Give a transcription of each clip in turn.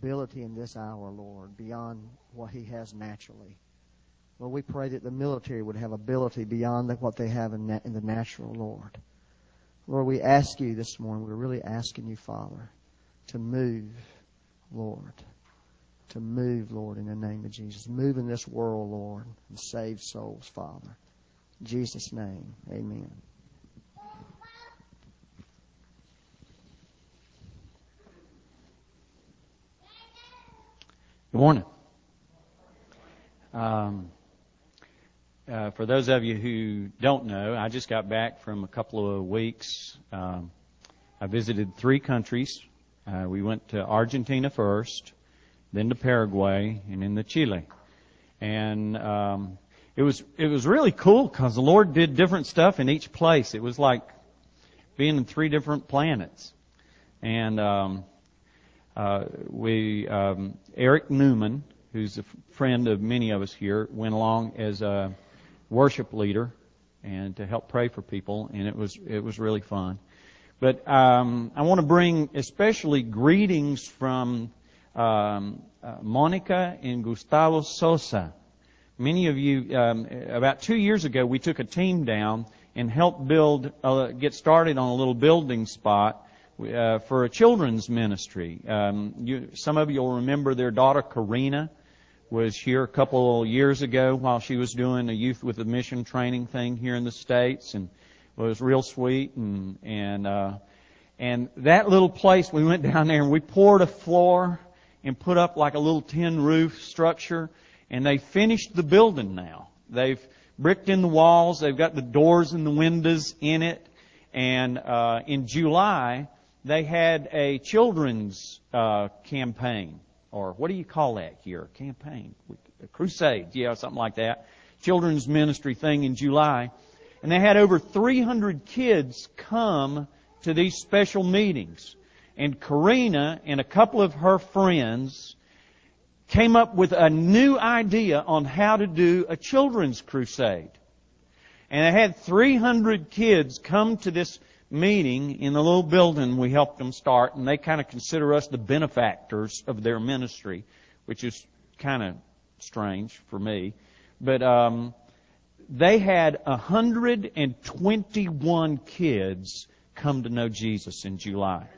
ability in this hour, Lord, beyond what he has naturally. Lord, we pray that the military would have ability beyond what they have in, the natural, Lord. Lord, we ask you this morning, we're really asking you, Father, to move, Lord. To move, Lord, in the name of Jesus. Move in this world, Lord, and save souls, Father. In Jesus' name, amen. Good morning. Um, uh, for those of you who don't know, I just got back from a couple of weeks. Um, I visited three countries. Uh, we went to Argentina first, then to Paraguay, and then to Chile. And um, it was it was really cool because the Lord did different stuff in each place. It was like being in three different planets. And um, uh, we um, Eric Newman, who's a friend of many of us here, went along as a worship leader and to help pray for people, and it was it was really fun. But um, I want to bring especially greetings from um, uh, Monica and Gustavo Sosa. Many of you, um, about two years ago, we took a team down and helped build, uh, get started on a little building spot uh, for a children's ministry. Um, you, some of you will remember their daughter Karina was here a couple years ago while she was doing a youth with a mission training thing here in the states, and it was real sweet. And and uh, and that little place, we went down there and we poured a floor and put up like a little tin roof structure, and they finished the building now. They've bricked in the walls. They've got the doors and the windows in it. And uh, in July, they had a children's uh, campaign, or what do you call that here? Campaign, a crusade, yeah, something like that. Children's ministry thing in July, and they had over 300 kids come to these special meetings. And Karina and a couple of her friends came up with a new idea on how to do a children's crusade. And they had 300 kids come to this meeting in the little building we helped them start, and they kind of consider us the benefactors of their ministry, which is kind of strange for me. But um, they had 121 kids come to know Jesus in July.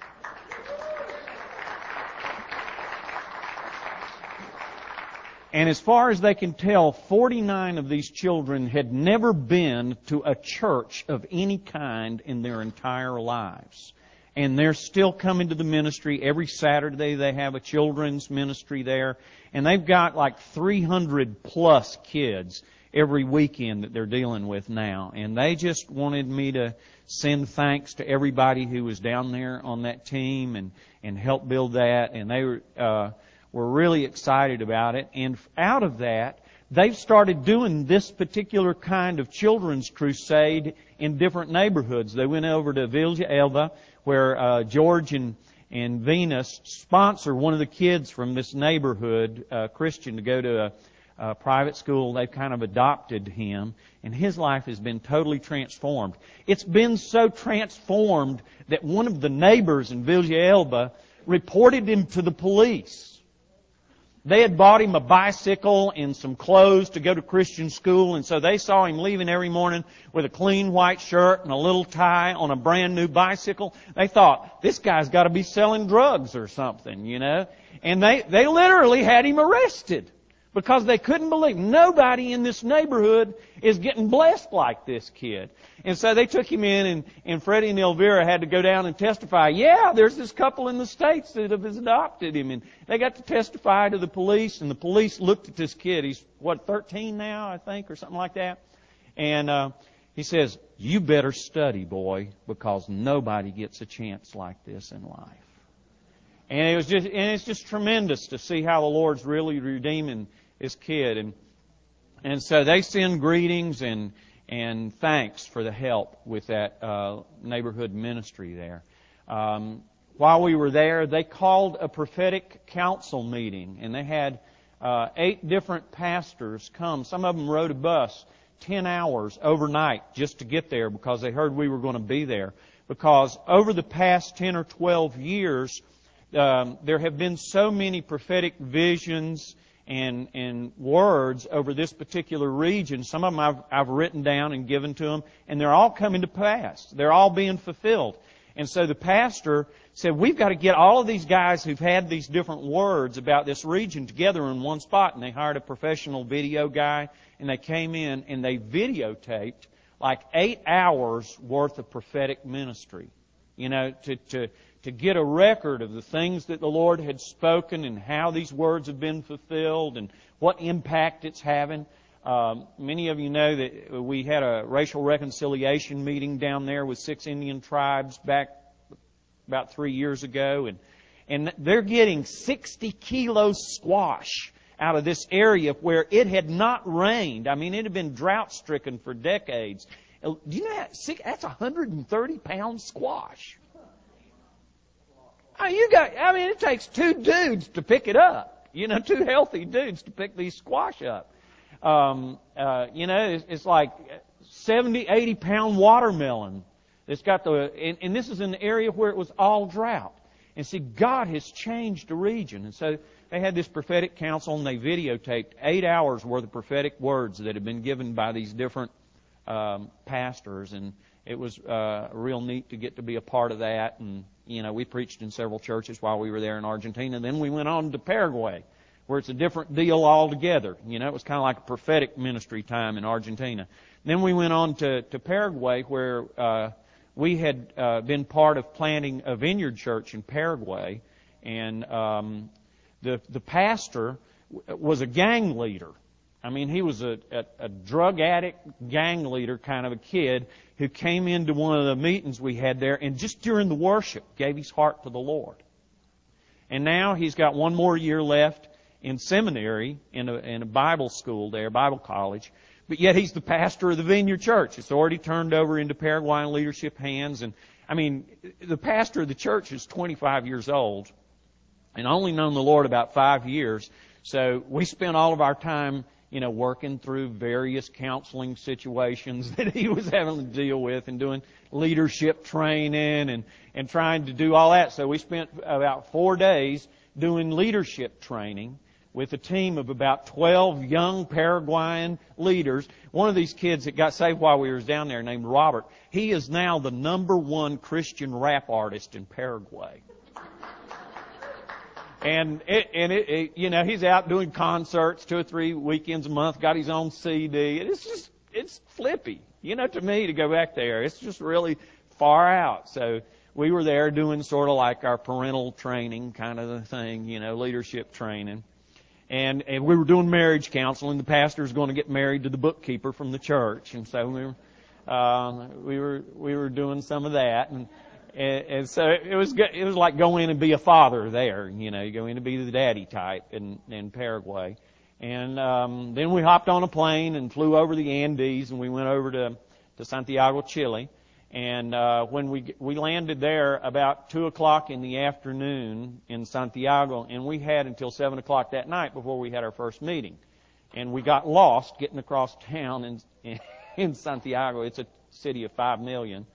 And as far as they can tell, 49 of these children had never been to a church of any kind in their entire lives. And they're still coming to the ministry. Every Saturday they have a children's ministry there. And they've got like 300 plus kids every weekend that they're dealing with now. And they just wanted me to send thanks to everybody who was down there on that team and, and help build that. And they were, uh, were really excited about it. And out of that, they've started doing this particular kind of children's crusade in different neighborhoods. They went over to Villa Elba, where uh, George and and Venus sponsor one of the kids from this neighborhood, uh, Christian, to go to a, a private school. They've kind of adopted him, and his life has been totally transformed. It's been so transformed that one of the neighbors in Villa Elba reported him to the police. They had bought him a bicycle and some clothes to go to Christian school, and so they saw him leaving every morning with a clean white shirt and a little tie on a brand new bicycle. They thought, this guy's got to be selling drugs or something, you know. And they, they literally had him arrested because they couldn't believe nobody in this neighborhood is getting blessed like this kid. And so they took him in and, and Freddie and Elvira had to go down and testify. Yeah, there's this couple in the States that have adopted him and they got to testify to the police and the police looked at this kid. He's what, 13 now, I think, or something like that. And, uh, he says, you better study, boy, because nobody gets a chance like this in life. And it was just, and it's just tremendous to see how the Lord's really redeeming his kid. And, and so they send greetings and, and thanks for the help with that uh, neighborhood ministry there. Um, while we were there, they called a prophetic council meeting, and they had uh, eight different pastors come. Some of them rode a bus 10 hours overnight just to get there because they heard we were going to be there. Because over the past 10 or 12 years, um, there have been so many prophetic visions and, and words over this particular region. Some of them I've, I've written down and given to them, and they're all coming to pass. They're all being fulfilled. And so the pastor said, we've got to get all of these guys who've had these different words about this region together in one spot. And they hired a professional video guy, and they came in and they videotaped like eight hours worth of prophetic ministry. You know, to, to, to get a record of the things that the Lord had spoken and how these words have been fulfilled and what impact it's having. Um, many of you know that we had a racial reconciliation meeting down there with six Indian tribes back about three years ago, and and they're getting 60 kilos squash out of this area where it had not rained. I mean, it had been drought stricken for decades. Do you know that? That's 130 pound squash. I mean, you got, I mean, it takes two dudes to pick it up. You know, two healthy dudes to pick these squash up. Um, uh, you know, it's, it's like 70, 80 pound watermelon. It's got the, and, and this is an area where it was all drought. And see, God has changed the region. And so they had this prophetic council and they videotaped eight hours worth of prophetic words that had been given by these different um, pastors. And it was uh, real neat to get to be a part of that. And you know, we preached in several churches while we were there in Argentina. Then we went on to Paraguay, where it's a different deal altogether. You know, it was kind of like a prophetic ministry time in Argentina. Then we went on to, to Paraguay, where uh, we had uh, been part of planting a vineyard church in Paraguay, and um, the the pastor was a gang leader. I mean, he was a, a, a drug addict, gang leader kind of a kid who came into one of the meetings we had there and just during the worship gave his heart to the Lord. And now he's got one more year left in seminary in a, in a Bible school there, Bible college. But yet he's the pastor of the Vineyard Church. It's already turned over into Paraguayan leadership hands. And I mean, the pastor of the church is 25 years old and only known the Lord about five years. So we spent all of our time you know, working through various counseling situations that he was having to deal with and doing leadership training and, and trying to do all that. So we spent about four days doing leadership training with a team of about 12 young Paraguayan leaders. One of these kids that got saved while we were down there named Robert, he is now the number one Christian rap artist in Paraguay and it, and it, it, you know he's out doing concerts two or three weekends a month got his own cd it's just it's flippy you know to me to go back there. It's just really far out. So we were there doing sort of like our parental training kind of thing you know leadership training. And and we were doing marriage counseling. The pastor was going to get married to the bookkeeper from the church. And so we were uh, we were we were doing some of that. And and, and so it was it was like going in and be a father there. You know, you go in to be the daddy type in in Paraguay. And um, then we hopped on a plane and flew over the Andes, and we went over to to Santiago, Chile. And uh, when we we landed there about two o'clock in the afternoon in Santiago, and we had until seven o'clock that night before we had our first meeting. And we got lost getting across town in in Santiago. It's a city of five million,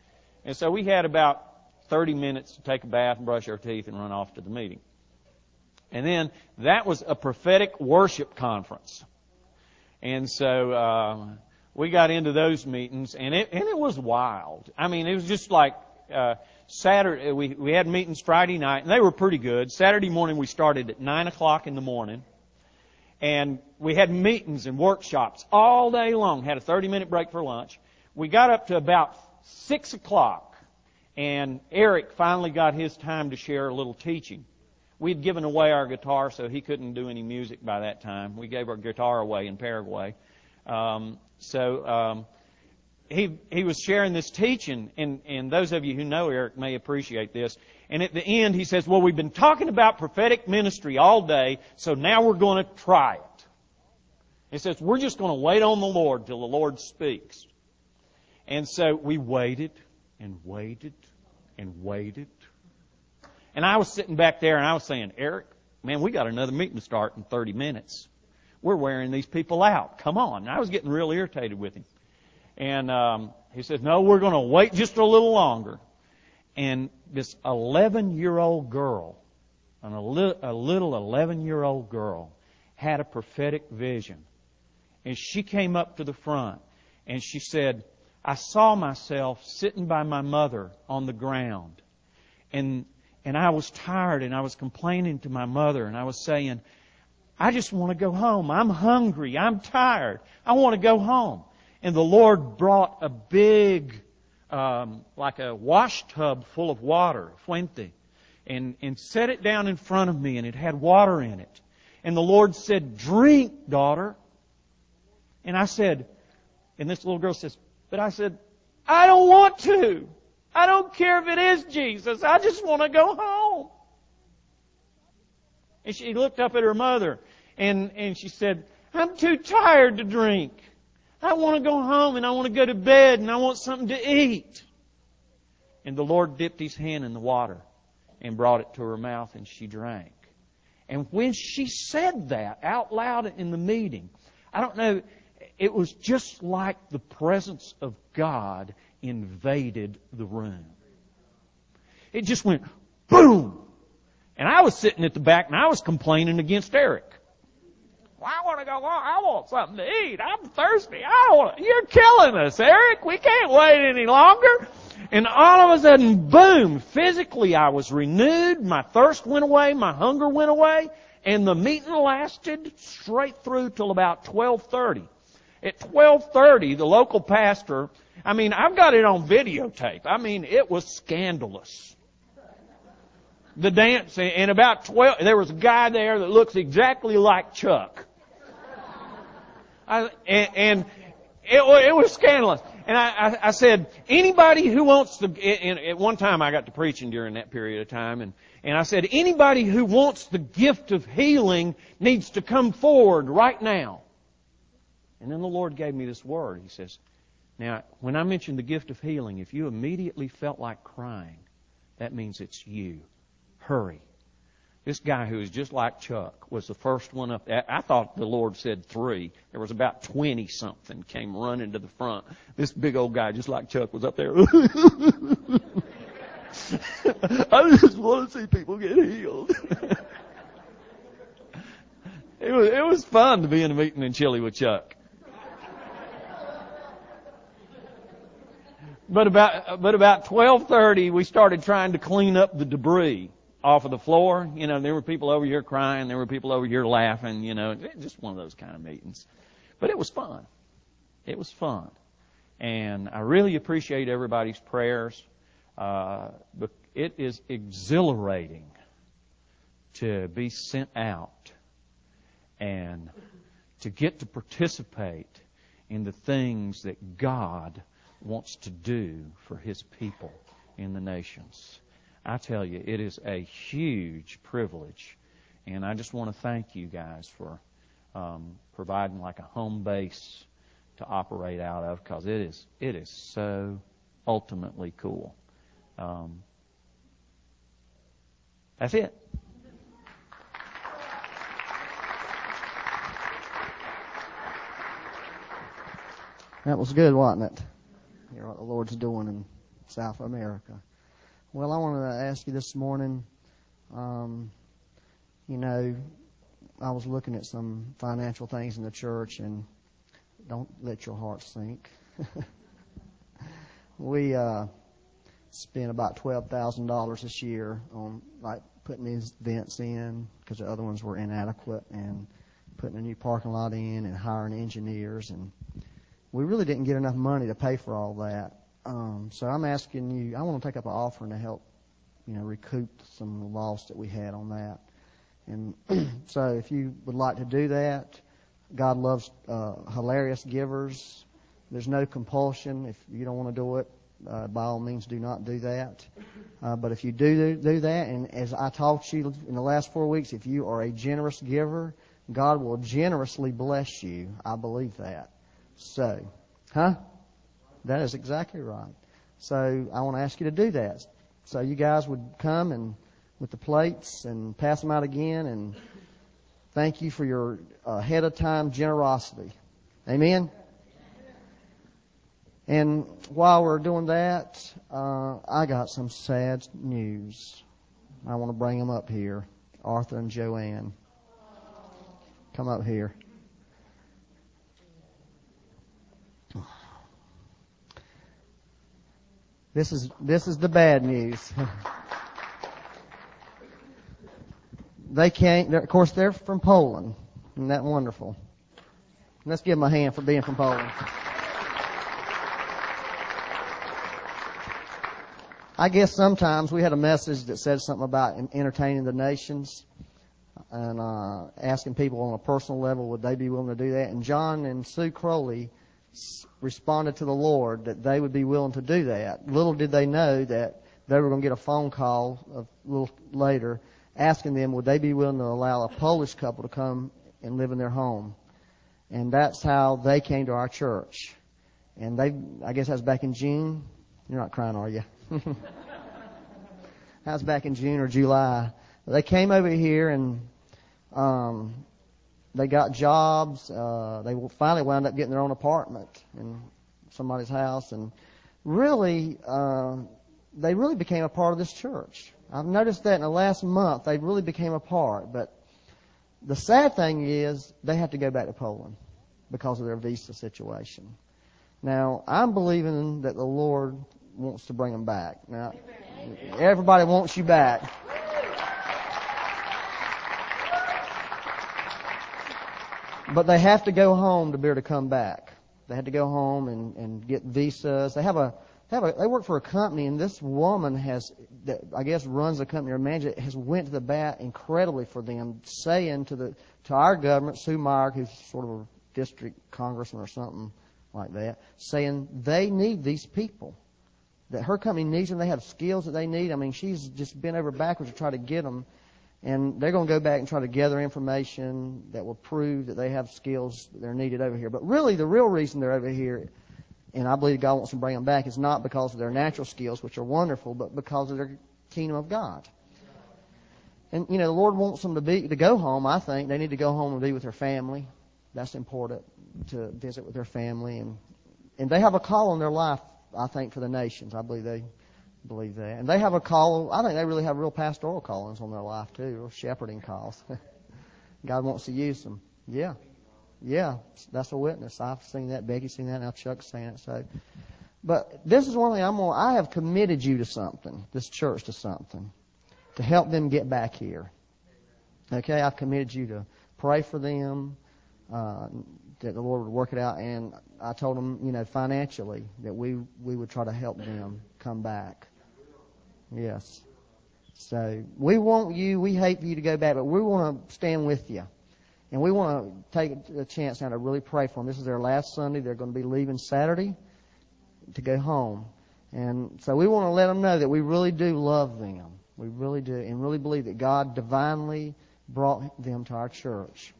and so we had about 30 minutes to take a bath and brush our teeth and run off to the meeting. And then that was a prophetic worship conference. And so, uh, we got into those meetings and it, and it was wild. I mean, it was just like, uh, Saturday, we, we had meetings Friday night and they were pretty good. Saturday morning we started at 9 o'clock in the morning and we had meetings and workshops all day long. Had a 30 minute break for lunch. We got up to about 6 o'clock and Eric finally got his time to share a little teaching. We'd given away our guitar, so he couldn't do any music by that time. We gave our guitar away in Paraguay. Um, so um, he he was sharing this teaching, and and those of you who know Eric may appreciate this. And at the end, he says, "Well, we've been talking about prophetic ministry all day, so now we're going to try it." He says, "We're just going to wait on the Lord till the Lord speaks." And so we waited and waited and waited. And I was sitting back there and I was saying, Eric, man, we got another meeting to start in 30 minutes. We're wearing these people out. Come on. And I was getting real irritated with him. And um, he says, no, we're going to wait just a little longer. And this 11 year old girl and a, li- a little 11 year old girl had a prophetic vision. And she came up to the front and she said, I saw myself sitting by my mother on the ground. And, and I was tired and I was complaining to my mother and I was saying, I just want to go home. I'm hungry. I'm tired. I want to go home. And the Lord brought a big, um, like a wash tub full of water, fuente, and, and set it down in front of me and it had water in it. And the Lord said, drink, daughter. And I said, and this little girl says, but I said, I don't want to. I don't care if it is Jesus. I just want to go home. And she looked up at her mother and, and she said, I'm too tired to drink. I want to go home and I want to go to bed and I want something to eat. And the Lord dipped his hand in the water and brought it to her mouth and she drank. And when she said that out loud in the meeting, I don't know, it was just like the presence of God invaded the room. It just went boom. And I was sitting at the back and I was complaining against Eric. Well, I want to go home. I want something to eat. I'm thirsty. I want to. You're killing us, Eric. We can't wait any longer. And all of a sudden, boom, physically I was renewed. My thirst went away. My hunger went away. And the meeting lasted straight through till about 1230. At 12:30, the local pastor, I mean, I've got it on videotape. I mean, it was scandalous. The dance, and about 12, there was a guy there that looks exactly like Chuck. I, and, and it, it was scandalous. And I, I, I said, anybody who wants to, and at one time I got to preaching during that period of time, and, and I said, anybody who wants the gift of healing needs to come forward right now. And then the Lord gave me this word. He says, Now, when I mentioned the gift of healing, if you immediately felt like crying, that means it's you. Hurry. This guy who is just like Chuck was the first one up. I thought the Lord said three. There was about 20 something came running to the front. This big old guy, just like Chuck, was up there. I just want to see people get healed. it was, it was fun to be in a meeting in Chile with Chuck. But about, but about 1230, we started trying to clean up the debris off of the floor. You know, there were people over here crying, there were people over here laughing, you know, just one of those kind of meetings. But it was fun. It was fun. And I really appreciate everybody's prayers. Uh, it is exhilarating to be sent out and to get to participate in the things that God wants to do for His people in the nations. I tell you, it is a huge privilege, and I just want to thank you guys for um, providing like a home base to operate out of because it is it is so ultimately cool. Um, that's it. That was good, wasn't it? Hear what the Lord's doing in South America. Well, I wanted to ask you this morning, um, you know, I was looking at some financial things in the church, and don't let your heart sink. we uh, spent about twelve thousand dollars this year on like putting these vents in because the other ones were inadequate, and putting a new parking lot in, and hiring engineers, and we really didn't get enough money to pay for all that. Um, so I'm asking you, I want to take up an offering to help, you know, recoup some loss that we had on that. And so if you would like to do that, God loves uh, hilarious givers. There's no compulsion. If you don't want to do it, uh, by all means, do not do that. Uh, but if you do do that, and as I taught you in the last four weeks, if you are a generous giver, God will generously bless you. I believe that. So, huh? That is exactly right. So I want to ask you to do that. So you guys would come and with the plates and pass them out again and thank you for your ahead of time generosity. Amen. And while we're doing that, uh, I got some sad news. I want to bring them up here. Arthur and Joanne. Come up here. This is this is the bad news. they came. Of course, they're from Poland. Isn't that wonderful? Let's give them a hand for being from Poland. I guess sometimes we had a message that said something about entertaining the nations and uh, asking people on a personal level would they be willing to do that. And John and Sue Crowley responded to the Lord that they would be willing to do that. Little did they know that they were going to get a phone call a little later asking them would they be willing to allow a Polish couple to come and live in their home. And that's how they came to our church. And they, I guess that was back in June. You're not crying, are you? that was back in June or July. They came over here and um, they got jobs. Uh, they finally wound up getting their own apartment in somebody's house, and really, uh, they really became a part of this church. I've noticed that in the last month, they really became a part. But the sad thing is, they have to go back to Poland because of their visa situation. Now, I'm believing that the Lord wants to bring them back. Now, everybody wants you back. But they have to go home to be able to come back. They had to go home and, and get visas. They have a have a they work for a company, and this woman has that I guess runs the company or manages it has went to the bat incredibly for them, saying to the to our government, Sue Meyer, who's sort of a district congressman or something like that, saying they need these people. That her company needs them. They have skills that they need. I mean, she's just bent over backwards to try to get them and they're going to go back and try to gather information that will prove that they have skills that are needed over here. But really, the real reason they're over here, and I believe God wants to bring them back, is not because of their natural skills, which are wonderful, but because of their kingdom of God. And you know, the Lord wants them to be to go home. I think they need to go home and be with their family. That's important to visit with their family, and and they have a call in their life. I think for the nations. I believe they believe that. And they have a call. I think they really have real pastoral callings on their life too, real shepherding calls. God wants to use them. Yeah, yeah, that's a witness. I've seen that. Becky's seen that. Now Chuck's seen it. So, but this is one thing I'm going. I have committed you to something. This church to something to help them get back here. Okay, I've committed you to pray for them. Uh, that the Lord would work it out, and I told them, you know, financially that we we would try to help them come back. Yes. So we want you, we hate for you to go back, but we want to stand with you. And we want to take a chance now to really pray for them. This is their last Sunday. They're going to be leaving Saturday to go home. And so we want to let them know that we really do love them. We really do. And really believe that God divinely brought them to our church.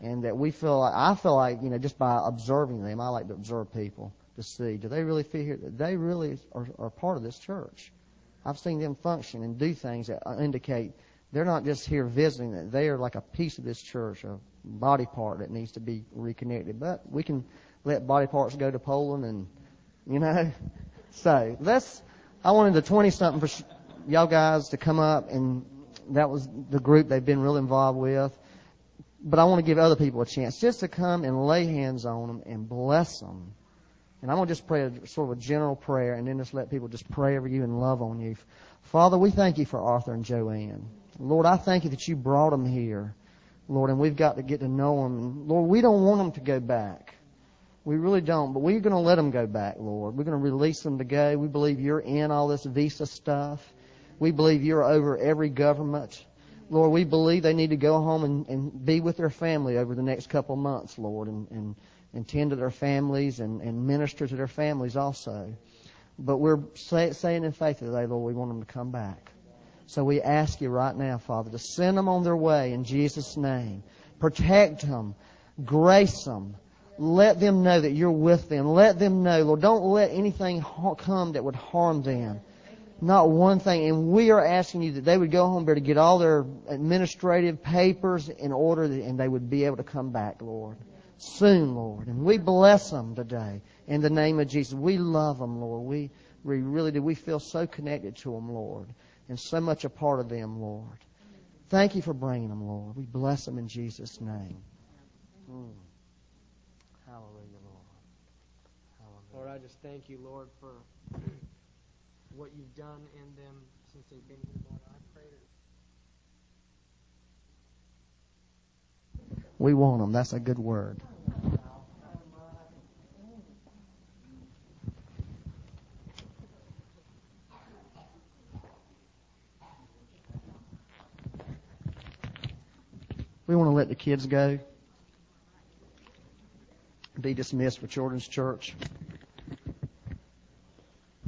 And that we feel like, I feel like, you know, just by observing them, I like to observe people to see, do they really feel here? They really are, are part of this church. I've seen them function and do things that uh, indicate they're not just here visiting, that they are like a piece of this church, a body part that needs to be reconnected. But we can let body parts go to Poland and, you know. So let's, I wanted the 20 something for y'all guys to come up and that was the group they've been real involved with. But I want to give other people a chance just to come and lay hands on them and bless them and I'm going to just pray a, sort of a general prayer and then just let people just pray over you and love on you. Father, we thank you for Arthur and Joanne. Lord, I thank you that you brought them here. Lord, and we've got to get to know them. Lord, we don't want them to go back. We really don't, but we're going to let them go back, Lord. We're going to release them to go. We believe you're in all this visa stuff. We believe you're over every government. Lord, we believe they need to go home and, and be with their family over the next couple months, Lord, and, and and tend to their families and, and minister to their families also. But we're say, saying in faith today, Lord, we want them to come back. So we ask you right now, Father, to send them on their way in Jesus' name. Protect them. Grace them. Let them know that you're with them. Let them know, Lord, don't let anything come that would harm them. Not one thing. And we are asking you that they would go home, able to get all their administrative papers in order, and they would be able to come back, Lord soon, Lord. And we bless them today in the name of Jesus. We love them, Lord. We, we really do. We feel so connected to them, Lord, and so much a part of them, Lord. Thank you for bringing them, Lord. We bless them in Jesus' name. Mm. Hallelujah, Lord. Hallelujah. Lord, I just thank you, Lord, for what you've done in them since they've been here, Lord. I pray that. We want them. That's a good word. We want to let the kids go. Be dismissed for children's church.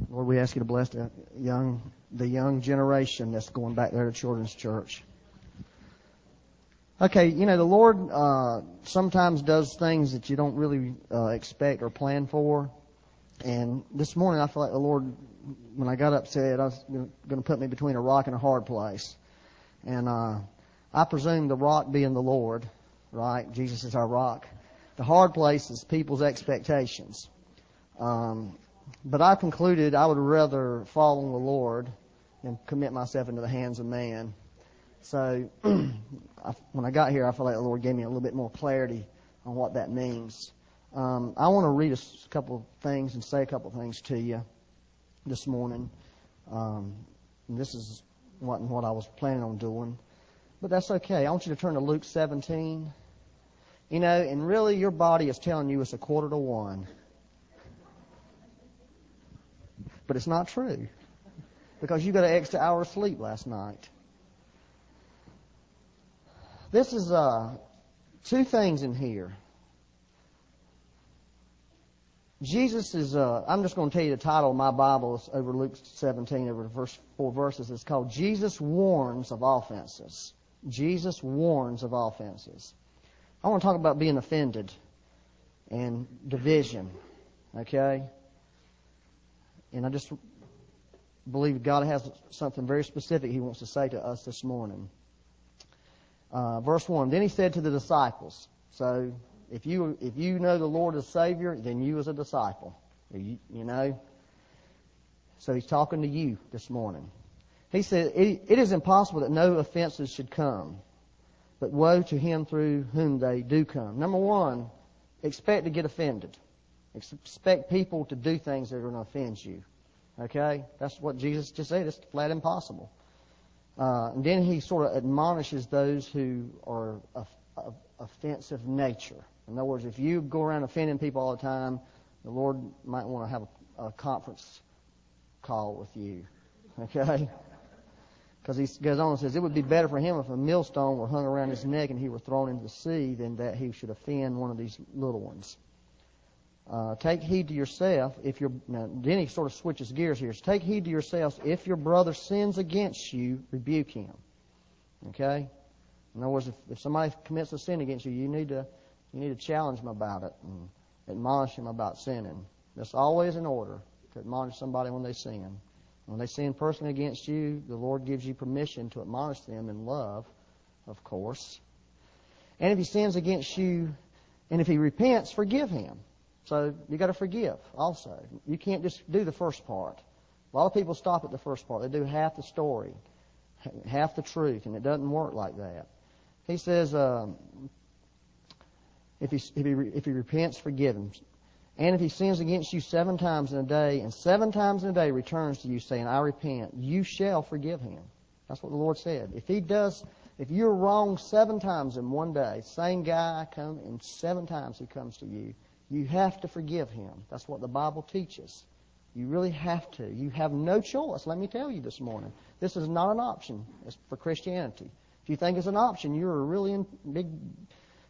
Lord, we ask you to bless the young, the young generation that's going back there to children's church. Okay, you know, the Lord uh, sometimes does things that you don't really uh, expect or plan for. And this morning I felt like the Lord, when I got up, said I was going to put me between a rock and a hard place. And uh, I presume the rock being the Lord, right? Jesus is our rock. The hard place is people's expectations. Um, but I concluded I would rather follow the Lord than commit myself into the hands of man. So I, when I got here, I felt like the Lord gave me a little bit more clarity on what that means. Um, I want to read a couple of things and say a couple of things to you this morning. Um, this is what, what I was planning on doing. But that's okay. I want you to turn to Luke 17. You know, and really your body is telling you it's a quarter to one. But it's not true. Because you got an extra hour of sleep last night. This is uh, two things in here. Jesus is, uh, I'm just going to tell you the title of my Bible is over Luke 17, over the first four verses. It's called Jesus Warns of Offenses. Jesus warns of offenses. I want to talk about being offended and division. Okay? And I just believe God has something very specific He wants to say to us this morning. Uh, verse 1 Then He said to the disciples, So if you, if you know the Lord as Savior, then you as a disciple. You, you know? So He's talking to you this morning. He said, It is impossible that no offenses should come, but woe to him through whom they do come. Number one, expect to get offended. Expect people to do things that are going to offend you. Okay? That's what Jesus just said. It's flat impossible. Uh, and then he sort of admonishes those who are of, of offensive nature. In other words, if you go around offending people all the time, the Lord might want to have a, a conference call with you. Okay? Because he goes on and says, It would be better for him if a millstone were hung around his neck and he were thrown into the sea than that he should offend one of these little ones. Uh, take heed to yourself if your then he sort of switches gears here. So take heed to yourselves if your brother sins against you, rebuke him. Okay? In other words, if, if somebody commits a sin against you, you need to you need to challenge him about it and admonish him about sinning. That's always in order to admonish somebody when they sin. When they sin personally against you, the Lord gives you permission to admonish them in love, of course. And if he sins against you, and if he repents, forgive him. So you got to forgive also. You can't just do the first part. A lot of people stop at the first part. They do half the story, half the truth, and it doesn't work like that. He says, um, if he if he if he repents, forgive him. And if he sins against you seven times in a day, and seven times in a day returns to you saying, I repent, you shall forgive him. That's what the Lord said. If he does, if you're wrong seven times in one day, same guy come and seven times he comes to you, you have to forgive him. That's what the Bible teaches. You really have to. You have no choice. Let me tell you this morning. This is not an option for Christianity. If you think it's an option, you're really in big.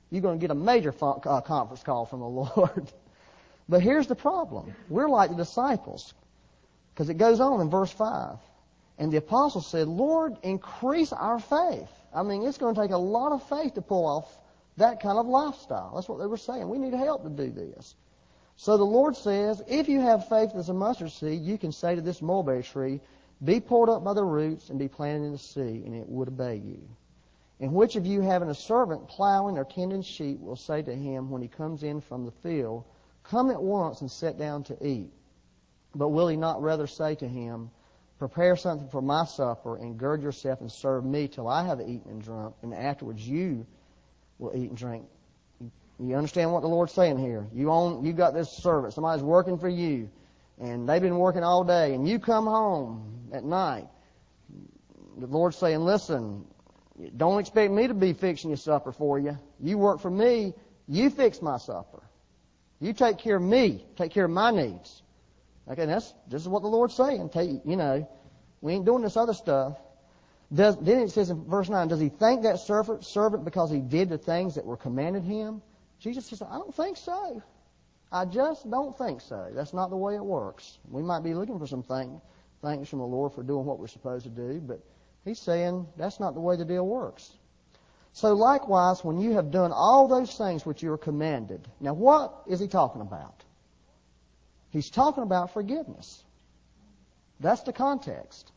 You're going to get a major uh, conference call from the Lord. But here's the problem. We're like the disciples. Because it goes on in verse 5. And the apostles said, Lord, increase our faith. I mean, it's going to take a lot of faith to pull off that kind of lifestyle. That's what they were saying. We need help to do this. So the Lord says, if you have faith as a mustard seed, you can say to this mulberry tree, be pulled up by the roots and be planted in the sea, and it would obey you. And which of you having a servant plowing or tending sheep will say to him when he comes in from the field, Come at once and sit down to eat. But will he not rather say to him, Prepare something for my supper, and gird yourself and serve me till I have eaten and drunk, and afterwards you will eat and drink. You understand what the Lord's saying here? You own, you got this servant. Somebody's working for you, and they've been working all day, and you come home at night. The Lord's saying, listen, don't expect me to be fixing your supper for you. You work for me. You fix my supper. You take care of me. Take care of my needs. Okay, that's this is what the Lord's saying. Take, you know, we ain't doing this other stuff. Does, then it says in verse 9, does he thank that servant, because he did the things that were commanded him? Jesus says, I don't think so. I just don't think so. That's not the way it works. We might be looking for some thing, thanks from the Lord for doing what we're supposed to do, but he's saying that's not the way the deal works. So likewise, when you have done all those things which you are commanded, now what is he talking about? He's talking about forgiveness. That's the context.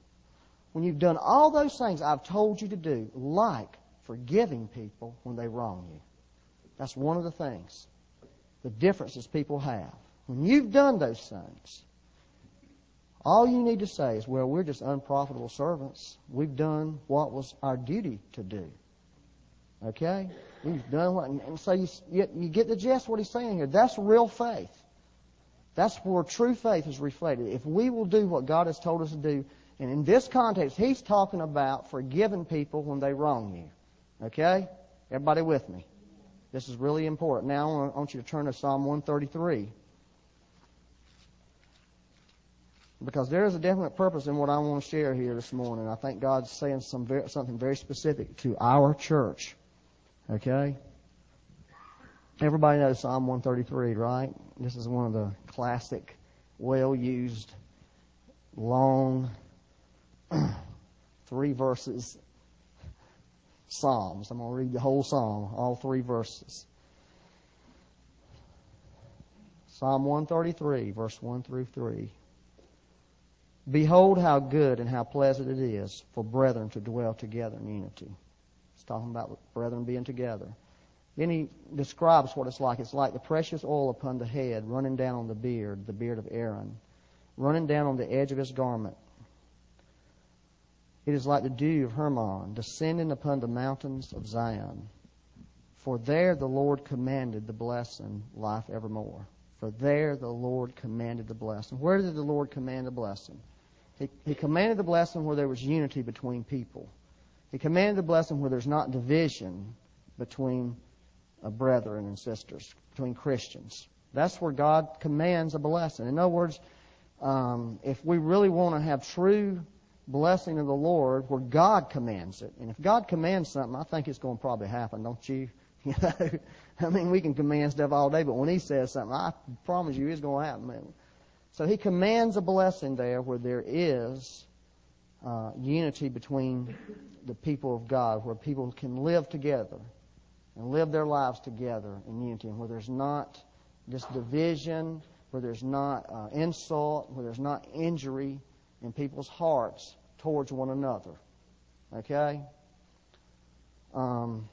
When you've done all those things I've told you to do, like forgiving people when they wrong you. That's one of the things. The differences people have. When you've done those things, all you need to say is, well, we're just unprofitable servants. We've done what was our duty to do. Okay? We've done what, and so you, you get the gist what he's saying here. That's real faith. That's where true faith is reflected. If we will do what God has told us to do, and in this context, He's talking about forgiving people when they wrong you. Okay? Everybody with me? This is really important. Now, I want you to turn to Psalm 133. Because there is a definite purpose in what I want to share here this morning. I think God's saying some very, something very specific to our church. Okay? Everybody knows Psalm 133, right? This is one of the classic, well used, long, three verses Psalms. I'm going to read the whole Psalm, all three verses. Psalm 133, verse 1 through 3. Behold how good and how pleasant it is for brethren to dwell together in unity. It's talking about brethren being together. Then he describes what it's like. It's like the precious oil upon the head, running down on the beard, the beard of Aaron, running down on the edge of his garment. It is like the dew of Hermon, descending upon the mountains of Zion. For there the Lord commanded the blessing, life evermore. For there the Lord commanded the blessing. Where did the Lord command the blessing? He, he commanded the blessing where there was unity between people. He commanded the blessing where there's not division between uh, brethren and sisters, between Christians. That's where God commands a blessing. In other words, um, if we really want to have true blessing of the Lord, where God commands it, and if God commands something, I think it's going to probably happen, don't you? You know, I mean, we can command stuff all day, but when He says something, I promise you, it's going to happen. So He commands a blessing there where there is uh, unity between the people of God, where people can live together and live their lives together in unity, and where there's not this division, where there's not uh, insult, where there's not injury in people's hearts towards one another. Okay? Um,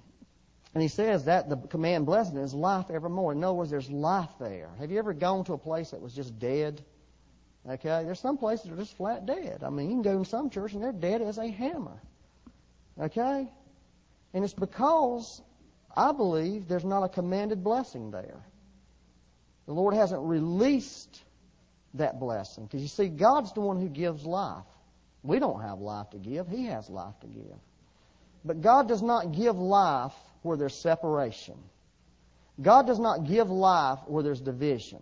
and he says that the command blessing is life evermore. In other words, there's life there. Have you ever gone to a place that was just dead? Okay? There's some places that are just flat dead. I mean, you can go to some church and they're dead as a hammer. Okay? And it's because I believe there's not a commanded blessing there. The Lord hasn't released that blessing. Because you see, God's the one who gives life. We don't have life to give, He has life to give. But God does not give life where there's separation. God does not give life where there's division.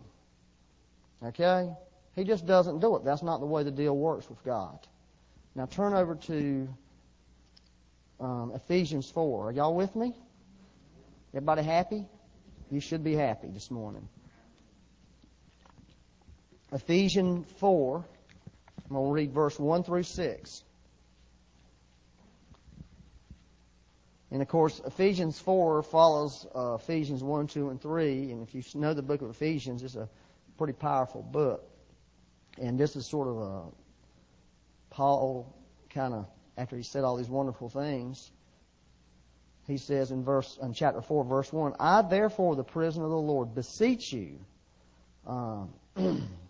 Okay? He just doesn't do it. That's not the way the deal works with God. Now turn over to um, Ephesians 4. Are y'all with me? Everybody happy? You should be happy this morning. Ephesians 4. I'm going to read verse 1 through 6. And of course, Ephesians 4 follows uh, Ephesians 1, 2, and 3. And if you know the book of Ephesians, it's a pretty powerful book. And this is sort of a Paul kind of, after he said all these wonderful things, he says in verse in chapter four, verse one, I therefore, the prisoner of the Lord, beseech you. Um,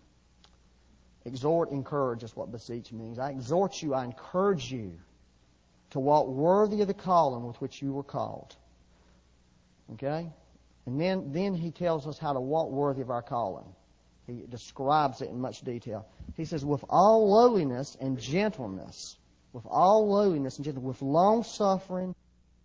Exhort, encourage is what beseech means. I exhort you, I encourage you to walk worthy of the calling with which you were called. Okay? And then, then he tells us how to walk worthy of our calling. He describes it in much detail. He says, with all lowliness and gentleness, with all lowliness and gentleness, with long suffering